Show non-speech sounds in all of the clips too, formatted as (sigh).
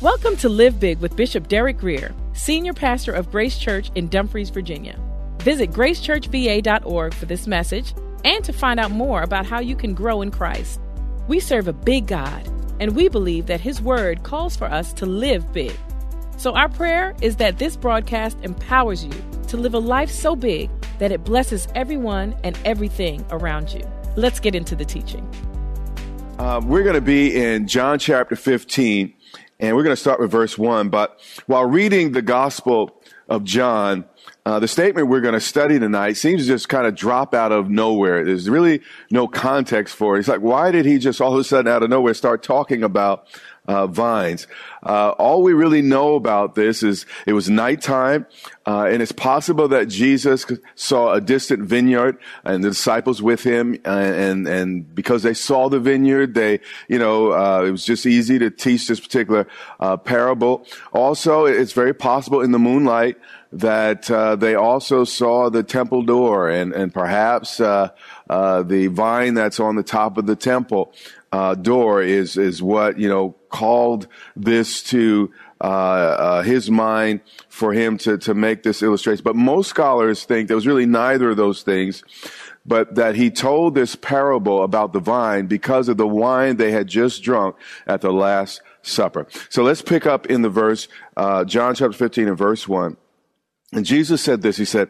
Welcome to Live Big with Bishop Derek Grier, Senior Pastor of Grace Church in Dumfries, Virginia. Visit gracechurchva.org for this message and to find out more about how you can grow in Christ. We serve a big God, and we believe that His Word calls for us to live big. So, our prayer is that this broadcast empowers you to live a life so big that it blesses everyone and everything around you. Let's get into the teaching. Um, we're going to be in John chapter 15, and we're going to start with verse 1. But while reading the Gospel of John, uh, the statement we're going to study tonight seems to just kind of drop out of nowhere. There's really no context for it. It's like, why did he just all of a sudden out of nowhere start talking about uh, vines. Uh, all we really know about this is it was nighttime, uh, and it's possible that Jesus saw a distant vineyard and the disciples with him, and and, and because they saw the vineyard, they you know uh, it was just easy to teach this particular uh, parable. Also, it's very possible in the moonlight that uh, they also saw the temple door and and perhaps uh, uh, the vine that's on the top of the temple uh, door is is what you know called this to uh, uh, his mind for him to to make this illustration. But most scholars think there was really neither of those things, but that he told this parable about the vine because of the wine they had just drunk at the Last Supper. So let's pick up in the verse uh, John chapter fifteen and verse one. And Jesus said this. He said,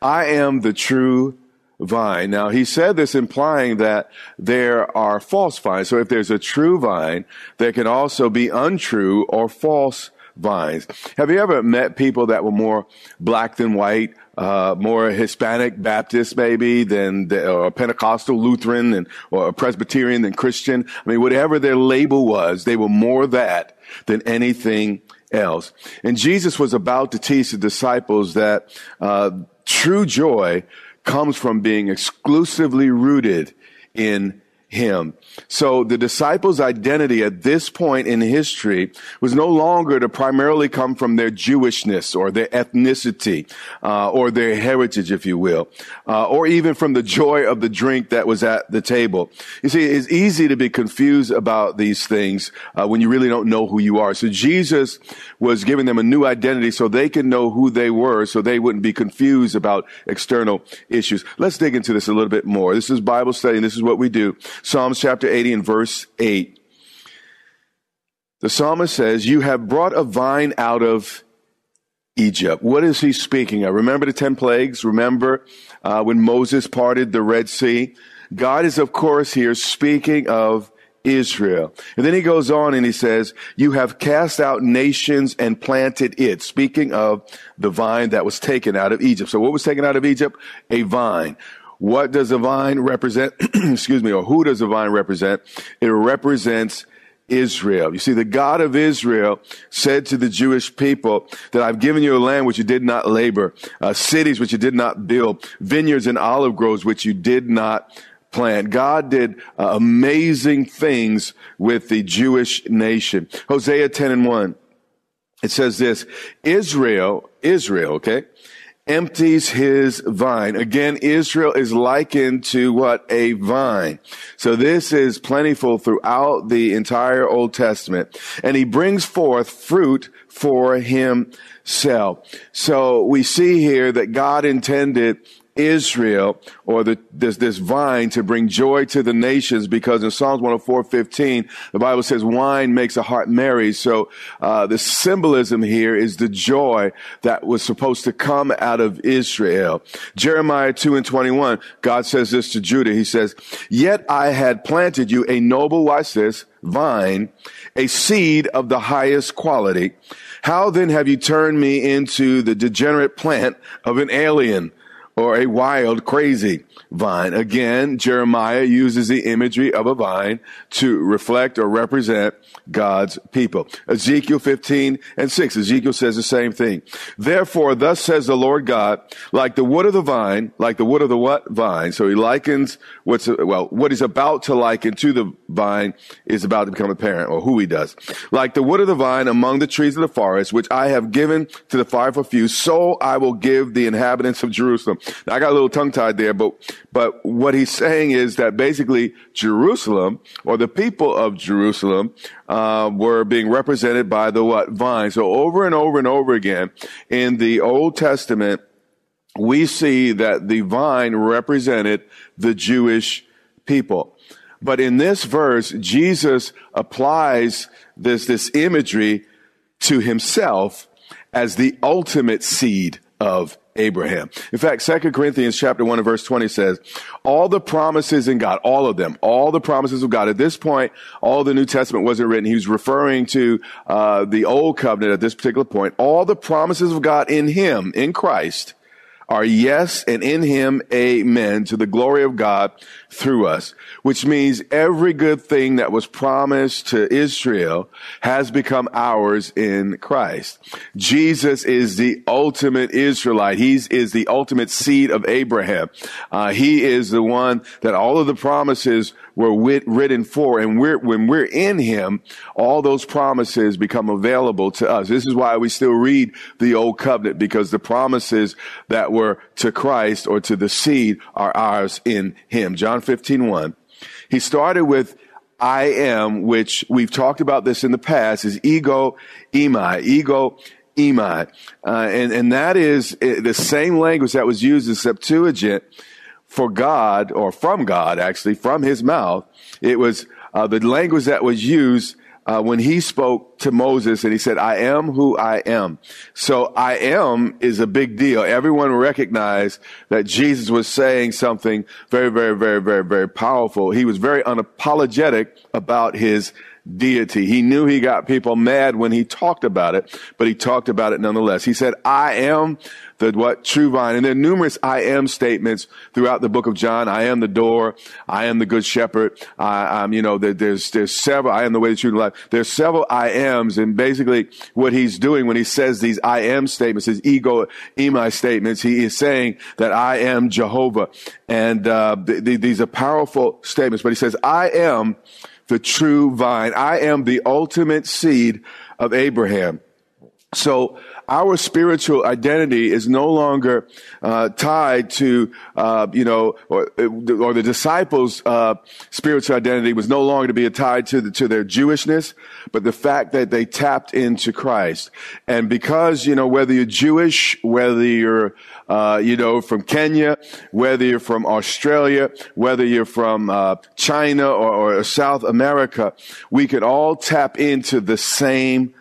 "I am the true." Vine. Now he said this implying that there are false vines. So if there's a true vine, there can also be untrue or false vines. Have you ever met people that were more black than white, uh, more Hispanic Baptist maybe than the, or Pentecostal Lutheran and or Presbyterian than Christian? I mean, whatever their label was, they were more that than anything else. And Jesus was about to teach the disciples that uh, true joy comes from being exclusively rooted in him. So the disciples' identity at this point in history was no longer to primarily come from their Jewishness or their ethnicity uh, or their heritage, if you will, uh, or even from the joy of the drink that was at the table. You see, it's easy to be confused about these things uh, when you really don't know who you are. So Jesus was giving them a new identity so they could know who they were, so they wouldn't be confused about external issues. Let's dig into this a little bit more. This is Bible study, and this is what we do. Psalms chapter 80 and verse 8. The psalmist says, You have brought a vine out of Egypt. What is he speaking of? Remember the 10 plagues? Remember uh, when Moses parted the Red Sea? God is, of course, here speaking of Israel. And then he goes on and he says, You have cast out nations and planted it. Speaking of the vine that was taken out of Egypt. So what was taken out of Egypt? A vine. What does a vine represent? (clears throat) Excuse me, or who does a vine represent? It represents Israel. You see, the God of Israel said to the Jewish people that I've given you a land which you did not labor, uh, cities which you did not build, vineyards and olive groves which you did not plant. God did uh, amazing things with the Jewish nation. Hosea 10 and 1. It says this, Israel, Israel, okay, empties his vine. Again, Israel is likened to what? A vine. So this is plentiful throughout the entire Old Testament. And he brings forth fruit for himself. So we see here that God intended Israel or the, this, this vine to bring joy to the nations because in Psalms 104, 15, the Bible says wine makes a heart merry. So, uh, the symbolism here is the joy that was supposed to come out of Israel. Jeremiah 2 and 21, God says this to Judah. He says, yet I had planted you a noble, watch this, vine, a seed of the highest quality. How then have you turned me into the degenerate plant of an alien? Or a wild, crazy vine. Again, Jeremiah uses the imagery of a vine to reflect or represent God's people. Ezekiel 15 and 6. Ezekiel says the same thing. Therefore, thus says the Lord God, like the wood of the vine, like the wood of the what? Vine. So he likens what's, well, what he's about to liken to the vine is about to become apparent, or who he does. Like the wood of the vine among the trees of the forest, which I have given to the fire for few, so I will give the inhabitants of Jerusalem. Now, I got a little tongue tied there, but, but what he's saying is that basically Jerusalem, or the people of Jerusalem, uh, were being represented by the what? Vine. So over and over and over again in the Old Testament, we see that the vine represented the Jewish people. But in this verse, Jesus applies this, this imagery to himself as the ultimate seed of Abraham. In fact, 2 Corinthians chapter 1 and verse 20 says, all the promises in God, all of them, all the promises of God. At this point, all the New Testament wasn't written. He was referring to uh, the old covenant at this particular point. All the promises of God in him, in Christ, are yes and in him amen to the glory of God through us, which means every good thing that was promised to Israel has become ours in Christ. Jesus is the ultimate Israelite. He is the ultimate seed of Abraham. Uh, he is the one that all of the promises were written for. And we're, when we're in him, all those promises become available to us. This is why we still read the old covenant because the promises that were to Christ or to the seed are ours in him. John 15, 1. He started with I am, which we've talked about this in the past, is ego, eimi, ego, eimi. Uh, and, and that is uh, the same language that was used in Septuagint for God, or from God actually, from his mouth. It was uh, the language that was used uh, when he spoke to Moses and he said, I am who I am. So I am is a big deal. Everyone recognized that Jesus was saying something very, very, very, very, very powerful. He was very unapologetic about his deity. He knew he got people mad when he talked about it, but he talked about it nonetheless. He said, I am the what true vine. And there are numerous I am statements throughout the book of John. I am the door. I am the good shepherd. I, am you know, there, there's, there's several, I am the way, the truth, and life. There's several I ams. And basically what he's doing when he says these I am statements, his ego, eimi statements, he is saying that I am Jehovah. And, uh, th- th- these are powerful statements, but he says, I am the true vine. I am the ultimate seed of Abraham. So our spiritual identity is no longer uh, tied to, uh, you know, or, or the disciples' uh, spiritual identity was no longer to be tied to the, to their Jewishness, but the fact that they tapped into Christ. And because you know whether you're Jewish, whether you're uh, you know from Kenya, whether you're from Australia, whether you're from uh, China or, or South America, we can all tap into the same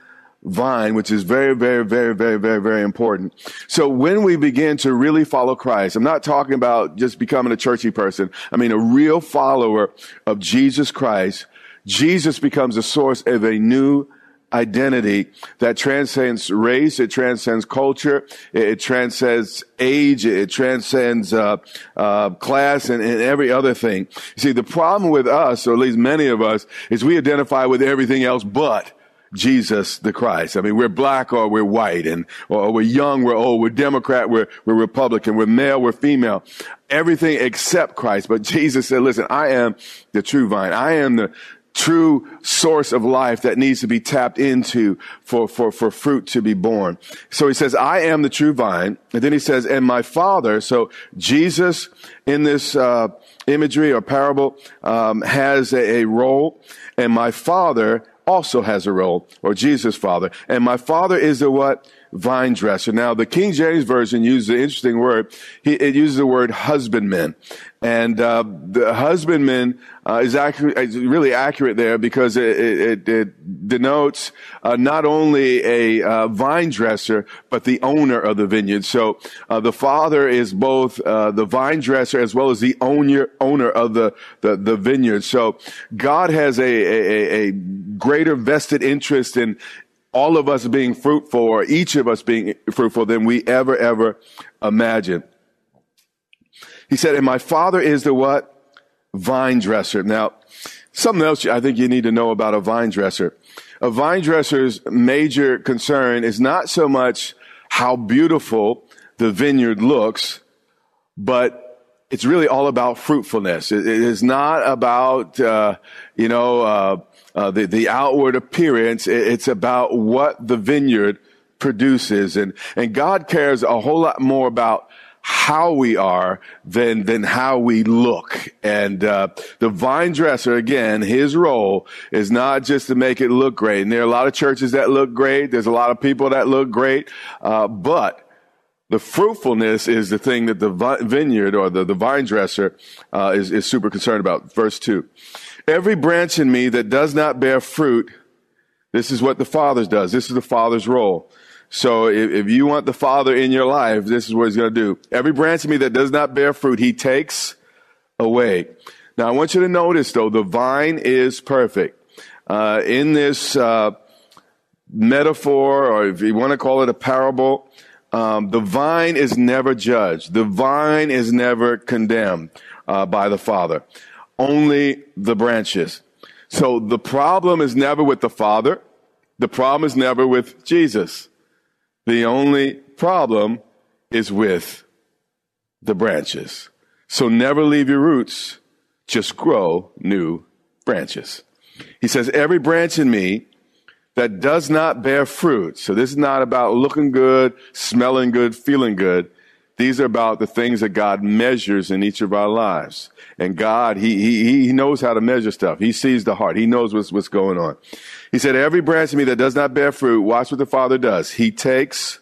vine, which is very, very, very, very, very, very important. So when we begin to really follow Christ, I'm not talking about just becoming a churchy person. I mean, a real follower of Jesus Christ, Jesus becomes a source of a new identity that transcends race, it transcends culture, it, transcends age, it transcends uh, uh, class, and, and, every other thing. See, the problem with us, or at least many of us, is we identify with everything else but Jesus the Christ. I mean, we're black or we're white and, or we're young, we're old, we're Democrat, we're, we're Republican, we're male, we're female. Everything except Christ. But Jesus said, listen, I am the true vine. I am the true source of life that needs to be tapped into for, for, for fruit to be born. So he says, I am the true vine. And then he says, and my father. So Jesus in this, uh, imagery or parable, um, has a, a role and my father also has a role, or Jesus' father. And my father is the what? Vine dresser. Now, the King James Version uses an interesting word. He, it uses the word husbandman. And uh, the husbandman uh, is accurate, is really accurate there because it, it, it denotes uh, not only a uh, vine dresser but the owner of the vineyard. So uh, the father is both uh, the vine dresser as well as the owner owner of the the, the vineyard. So God has a, a, a greater vested interest in all of us being fruitful, or each of us being fruitful, than we ever ever imagined. He said, and my father is the what? Vine dresser. Now, something else I think you need to know about a vine dresser. A vine dresser's major concern is not so much how beautiful the vineyard looks, but it's really all about fruitfulness. it is not about, uh, you know, uh, uh, the, the outward appearance. It's about what the vineyard produces. And, and God cares a whole lot more about how we are than than how we look. And uh, the vine dresser, again, his role is not just to make it look great. And there are a lot of churches that look great. There's a lot of people that look great, uh, but the fruitfulness is the thing that the vineyard or the, the vine dresser uh, is, is super concerned about. Verse 2. Every branch in me that does not bear fruit, this is what the Father does. This is the Father's role. So if, if you want the Father in your life, this is what He's going to do. Every branch in me that does not bear fruit, He takes away. Now I want you to notice though, the vine is perfect. Uh, in this uh, metaphor, or if you want to call it a parable, um, the vine is never judged. The vine is never condemned uh, by the Father. Only the branches. So the problem is never with the Father. The problem is never with Jesus. The only problem is with the branches. So never leave your roots. Just grow new branches. He says, every branch in me that does not bear fruit. So this is not about looking good, smelling good, feeling good. These are about the things that God measures in each of our lives. And God, he, he, he knows how to measure stuff. He sees the heart. He knows what's, what's going on. He said, every branch of me that does not bear fruit, watch what the Father does. He takes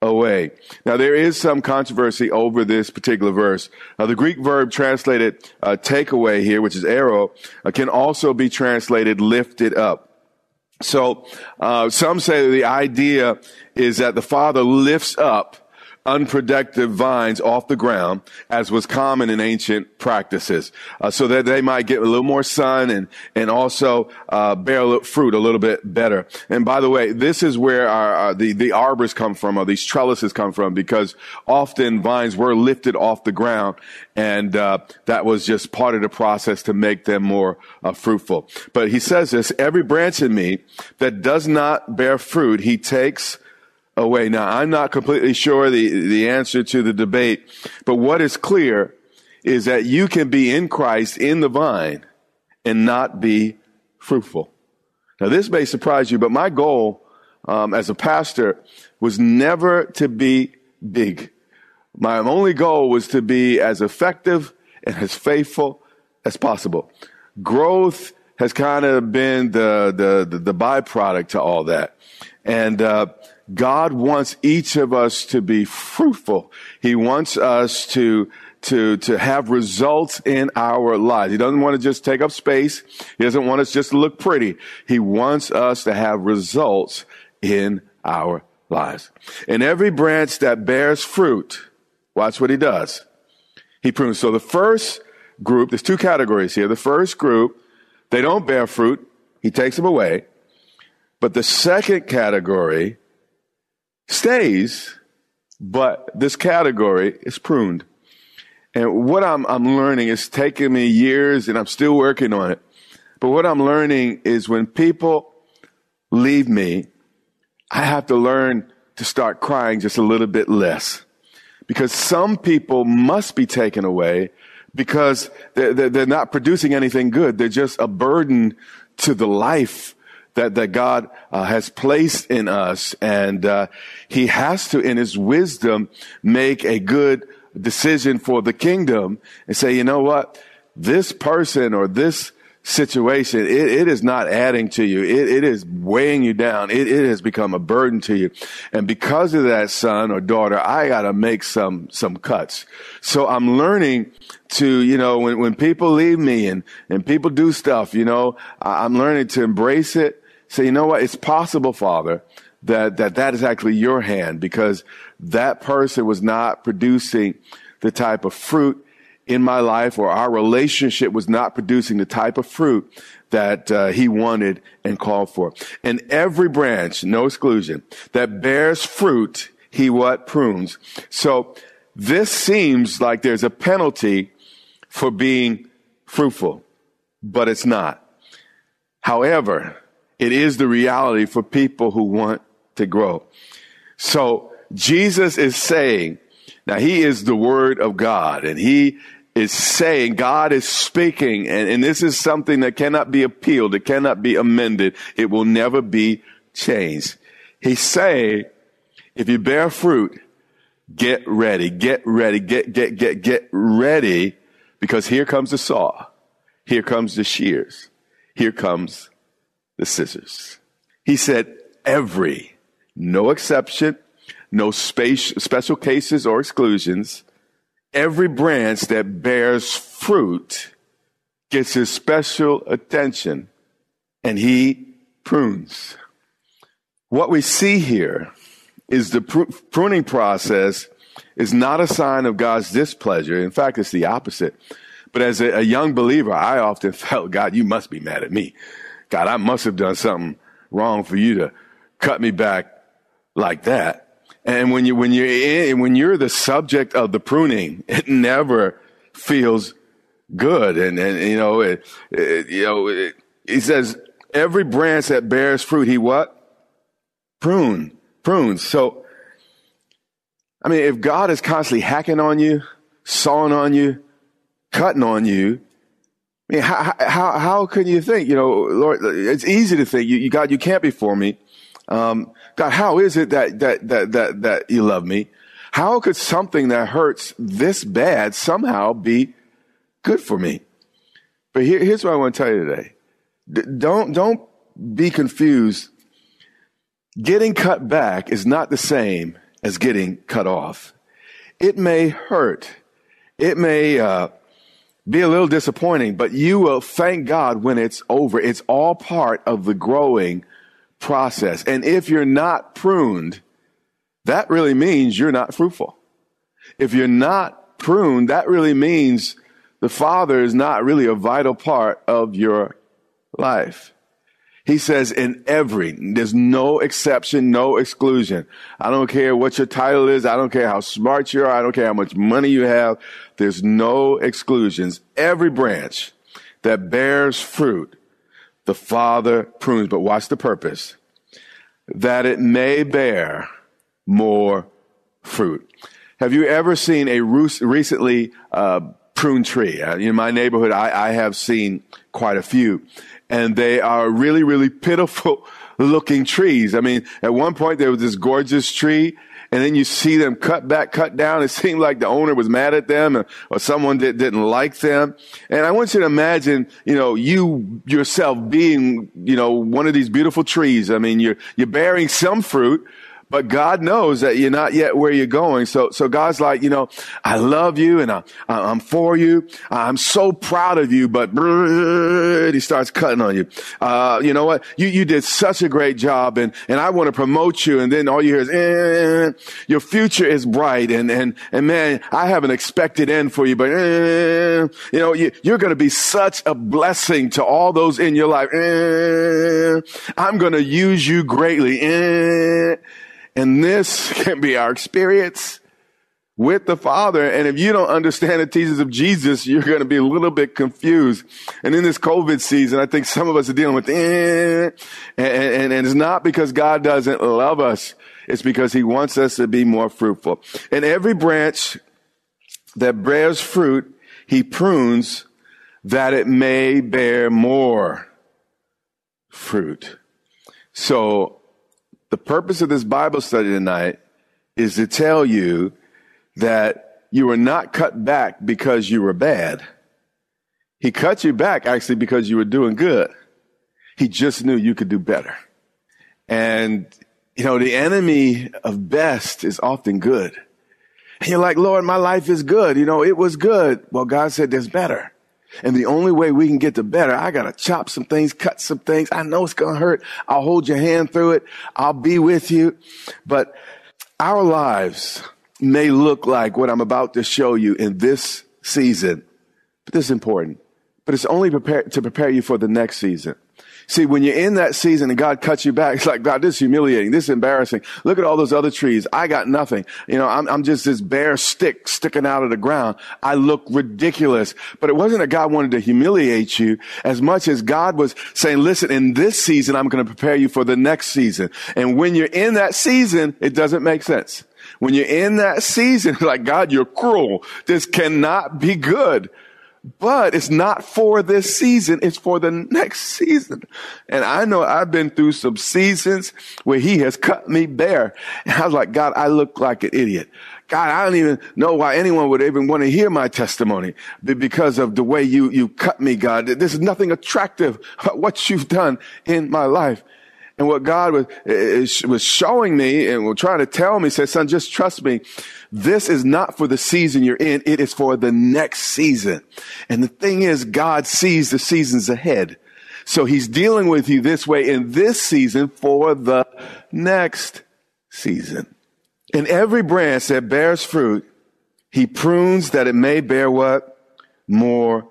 away. Now there is some controversy over this particular verse. Uh, the Greek verb translated uh, take away here, which is airo, uh, can also be translated lifted up. So uh, some say the idea is that the Father lifts up unproductive vines off the ground, as was common in ancient practices, uh, so that they might get a little more sun and and also uh, bear fruit a little bit better. And by the way, this is where our, our, the the arbors come from, or these trellises come from, because often vines were lifted off the ground, and uh, that was just part of the process to make them more uh, fruitful. But he says this: every branch in me that does not bear fruit, he takes away. Now, I'm not completely sure the, the answer to the debate, but what is clear is that you can be in Christ in the vine and not be fruitful. Now, this may surprise you, but my goal um, as a pastor was never to be big. My only goal was to be as effective and as faithful as possible. Growth has kind of been the, the, the, the byproduct to all that. And, uh, God wants each of us to be fruitful. He wants us to, to, to have results in our lives. He doesn't want to just take up space. He doesn't want us just to look pretty. He wants us to have results in our lives. And every branch that bears fruit, watch what he does. He prunes. So the first group, there's two categories here. The first group, they don't bear fruit. He takes them away. But the second category, stays, but this category is pruned. And what I'm, I'm learning is taking me years and I'm still working on it. But what I'm learning is when people leave me, I have to learn to start crying just a little bit less. Because some people must be taken away because they're, they're not producing anything good. They're just a burden to the life that, that God uh, has placed in us. And uh, he has to, in his wisdom, make a good decision for the kingdom and say, you know what? This person or this situation, it, it is not adding to you. It, it is weighing you down. It, it has become a burden to you. And because of that son or daughter, I got to make some, some cuts. So I'm learning to, you know, when, when people leave me and, and people do stuff, you know, I'm learning to embrace it. Say, you know what? It's possible, Father, that, that that is actually your hand because that person was not producing the type of fruit in my life or our relationship was not producing the type of fruit that uh, he wanted and called for. And every branch, no exclusion, that bears fruit, he what prunes. So this seems like there's a penalty for being fruitful, but it's not. However, it is the reality for people who want to grow. So Jesus is saying, now he is the word of God and he is saying, God is speaking, and, and this is something that cannot be appealed, it cannot be amended, it will never be changed. He's saying, if you bear fruit, get ready, get ready, get, get, get, get ready, because here comes the saw, here comes the shears, here comes the scissors. He said, every, no exception, no space, special cases or exclusions, every branch that bears fruit gets his special attention and he prunes. What we see here is the pr- pruning process is not a sign of God's displeasure. In fact, it's the opposite. But as a, a young believer, I often (laughs) felt, God, you must be mad at me. God, I must have done something wrong for you to cut me back like that. And when you when you're when you're the subject of the pruning, (laughs) it never feels good. And and you know it, it you know it, he says every branch that bears fruit, he what prune prunes. So I mean, if God is constantly hacking on you, sawing on you, cutting on you, I mean, how, how, how can you think, you know, Lord, it's easy to think, you, you God, you can't be for me. Um, God, how is it that, that, that, that, that you love me? How could something that hurts this bad somehow be good for me? But here, here's what I want to tell you today. D- don't, don't be confused. Getting cut back is not the same as getting cut off. It may hurt. It may, uh, be a little disappointing, but you will thank God when it's over. It's all part of the growing process. And if you're not pruned, that really means you're not fruitful. If you're not pruned, that really means the Father is not really a vital part of your life. He says in every, there's no exception, no exclusion. I don't care what your title is. I don't care how smart you are. I don't care how much money you have. There's no exclusions. Every branch that bears fruit the Father prunes, but watch the purpose, that it may bear more fruit. Have you ever seen a recently uh, pruned tree? Uh, in my neighborhood, I, I have seen quite a few, and they are really, really pitiful (laughs) looking trees. I mean, at one point there was this gorgeous tree and then you see them cut back, cut down. It (laughs) seemed like the owner was mad at them or, someone that didn't like them. And I want you to imagine, you know, you yourself being, you know, one of these beautiful trees. I mean, you're, you're bearing some fruit, but God knows that you're not yet where you're going. So, so God's like, you know, I love you and I, I'm for you. I'm so proud of you, but he starts cutting on you. Uh, you know what? You, you did such a great job and, and I want to promote you. And then all you hear is, eh, your future is bright. And, and, and man, I have an expected end for you, but, eh, you know, you, you're going to be such a blessing to all those in your life. Eh, I'm going to use you greatly. And this (laughs) can be our experience with the Father. And if you don't understand the teachings of Jesus, you're going to be a little bit confused. And in this COVID season, I think some of us are dealing with, eh, and, and, and it's not because God doesn't love us. It's because he wants us to be more fruitful. And every branch that bears fruit, he prunes that it may bear more fruit. So the purpose of this Bible study tonight is to tell you that you were not cut back because you were bad. He cut you back actually because you were doing good. He just knew you could do better. And, you know, the enemy of best is often good. And you're like, Lord, my life is good. You know, it was good. Well, God said there's better. And the only way we can get to better, I got to chop some things, cut some things. I know it's to hurt. I'll hold your hand through it. I'll be with you. But our lives may look like what I'm about to show you in this season, but this is important. But it's only to prepare you for the next season. See, when you're in that season and God cuts you back, (laughs) it's like, God, this is humiliating. This is embarrassing. Look at all those other trees. I got nothing. You know, I'm, I'm just this bare stick sticking out of the ground. I look ridiculous. But it wasn't that God wanted to humiliate you as much as God was saying, listen, in this season, I'm going to prepare you for the next season. And when you're in that season, it doesn't make sense. When you're in that season, (laughs) like, God, you're cruel. This cannot be good but it's not for this season. It's for the next season. And I know I've been through some seasons where he has cut me bare. And I was like, God, I look like an idiot. God, I don't even know why anyone would even want to hear my testimony because of the way you, you cut me, God. There's nothing attractive about what you've done in my life. And what God was, was showing me and was trying to tell me, said, son, just trust me. This is not for the season you're in. It is for the next season. And the thing is, God sees the seasons ahead. So he's dealing with you this way in this season for the next season. In every branch that bears fruit, he prunes that it may bear what? More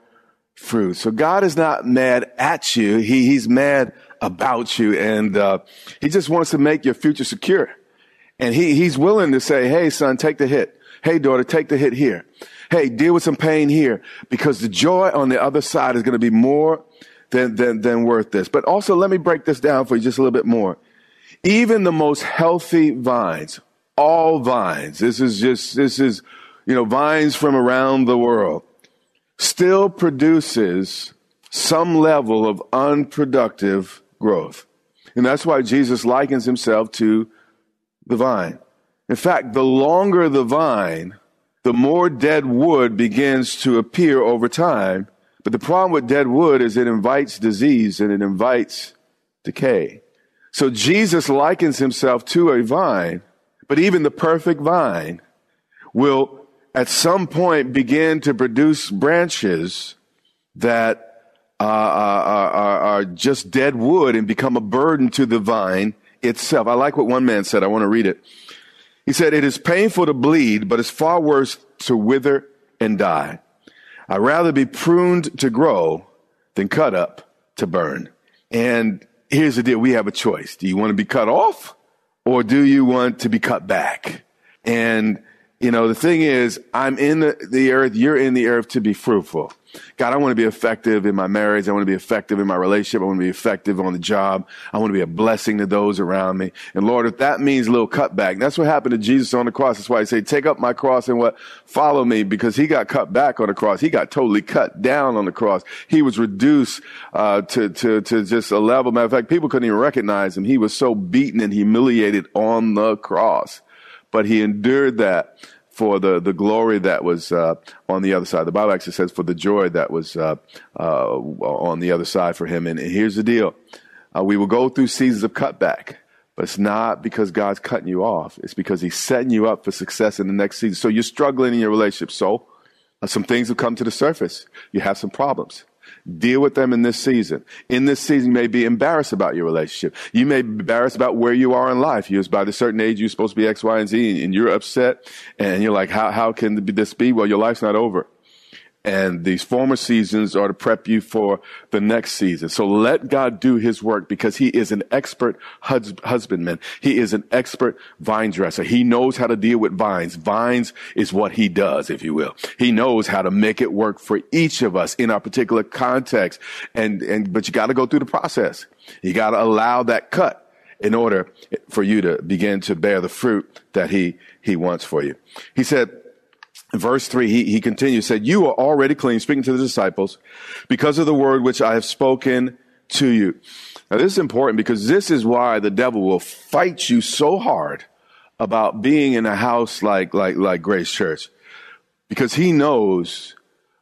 fruit. So God is not mad at you. He, he's mad about you. And, uh, he just wants to make your future secure. And he, he's willing to say, Hey, son, take the hit. Hey, daughter, take the hit here. Hey, deal with some pain here because the joy on the other side is going to be more than, than, than worth this. But also let me break this down for you just a little bit more. Even the most healthy vines, all vines, this is just, this is, you know, vines from around the world, still produces some level of unproductive growth. And that's why Jesus likens himself to the vine. In fact, the longer the vine, the more dead wood begins to appear over time. But the problem with dead wood is it invites disease and it invites decay. So Jesus likens himself to a vine, but even the perfect vine will at some point begin to produce branches that uh, are, are, are just dead wood and become a burden to the vine itself. I like what one man said. I want to read it. He said, It is painful to bleed, but it's far worse to wither and die. I'd rather be pruned to grow than cut up to burn. And here's the deal we have a choice. Do you want to be cut off or do you want to be cut back? And, you know, the thing is, I'm in the, the earth, you're in the earth to be fruitful. God, I want to be effective in my marriage. I want to be effective in my relationship. I want to be effective on the job. I want to be a blessing to those around me. And Lord, if that means a little cutback, that's what happened to Jesus on the cross. That's why he said, take up my cross and what? Follow me because he got cut back on the cross. He got totally cut down on the cross. He was reduced, uh, to, to, to just a level. Matter of fact, people couldn't even recognize him. He was so beaten and humiliated on the cross, but he endured that for the, the glory that was uh, on the other side. The Bible actually says for the joy that was uh, uh, on the other side for him. And, and here's the deal uh, we will go through seasons of cutback. But it's not because God's cutting you off. It's because He's setting you up for success in the next season. So you're struggling in your relationship. So uh, some things have come to the surface. You have some problems. Deal with them in this season. In this season, you may be embarrassed about your relationship. You may be embarrassed about where you are in life. You're by a certain age, you're supposed to be X, Y, and Z, and you're upset, and you're like, how, how can this be? Well, your life's not over. And these former seasons are to prep you for the next season. So let God do his work because he is an expert hus- husbandman. He is an expert vine dresser. He knows how to deal with vines. Vines is what he does, if you will. He knows how to make it work for each of us in our particular context. And, and, but you got to go through the process. You got to allow that cut in order for you to begin to bear the fruit that he, he wants for you. He said, verse 3, he, he continues, said, You are already clean, speaking to the disciples, because of the word which I have spoken to you. Now, this is important because this is why the devil will fight you so hard about being in a house like, like, like Grace Church. Because he knows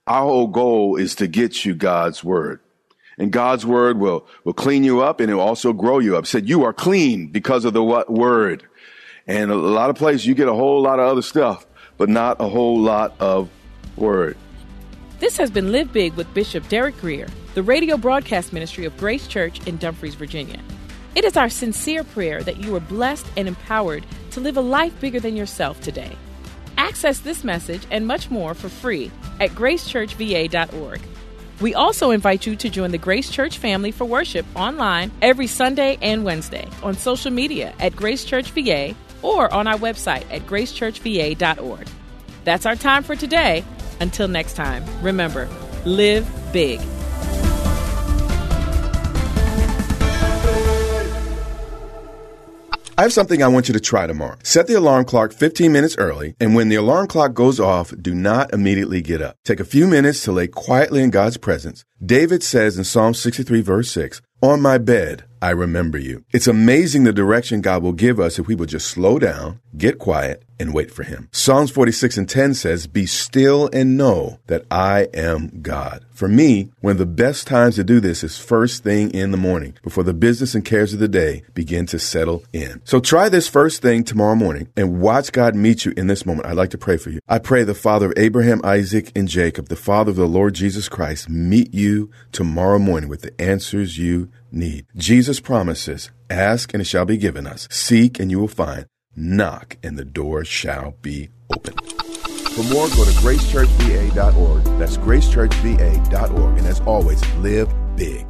Our whole goal is to get you God's word. And God's word will, will clean you up and it will also grow you up. Said you are clean because of the what word. And a lot of places you get a whole lot of other stuff, but not a whole lot of word. This has been Live Big with Bishop Derek Grier, the radio broadcast ministry of Grace Church in Dumfries, Virginia. It is our sincere prayer that you are blessed and empowered to live a life bigger than yourself today. Access this message and much more for free at gracechurchva.org. We also invite you to join the Grace Church family for worship online every Sunday and Wednesday on social media at Grace Church VA or on our website at gracechurchva.org. That's our time for today. Until next time, remember, live big. I have something I want you to try tomorrow. Set the alarm clock 15 minutes early, and when the alarm clock goes off, do not immediately get up. Take a few minutes to lay quietly in God's presence. David says in Psalm 63 verse 6, On my bed, I remember you. It's amazing the direction God will give us if we will just slow down, get quiet, and wait for Him. Psalms 46 and 10 says, Be still and know that I am God. For me, one of the best times to do this is first thing in the morning, before the business and cares of the day begin to settle in. So try this first thing tomorrow morning and watch God meet you in this moment. I'd like to pray for you. I pray the Father of Abraham, Isaac, and Jacob, the Father of the Lord Jesus Christ, meet you tomorrow morning with the answers you need. Jesus promises, ask and it shall be given us. Seek and you will find. Knock and the door shall be opened. For more, go to gracechurchva.org. That's gracechurchva.org. And as always, live big.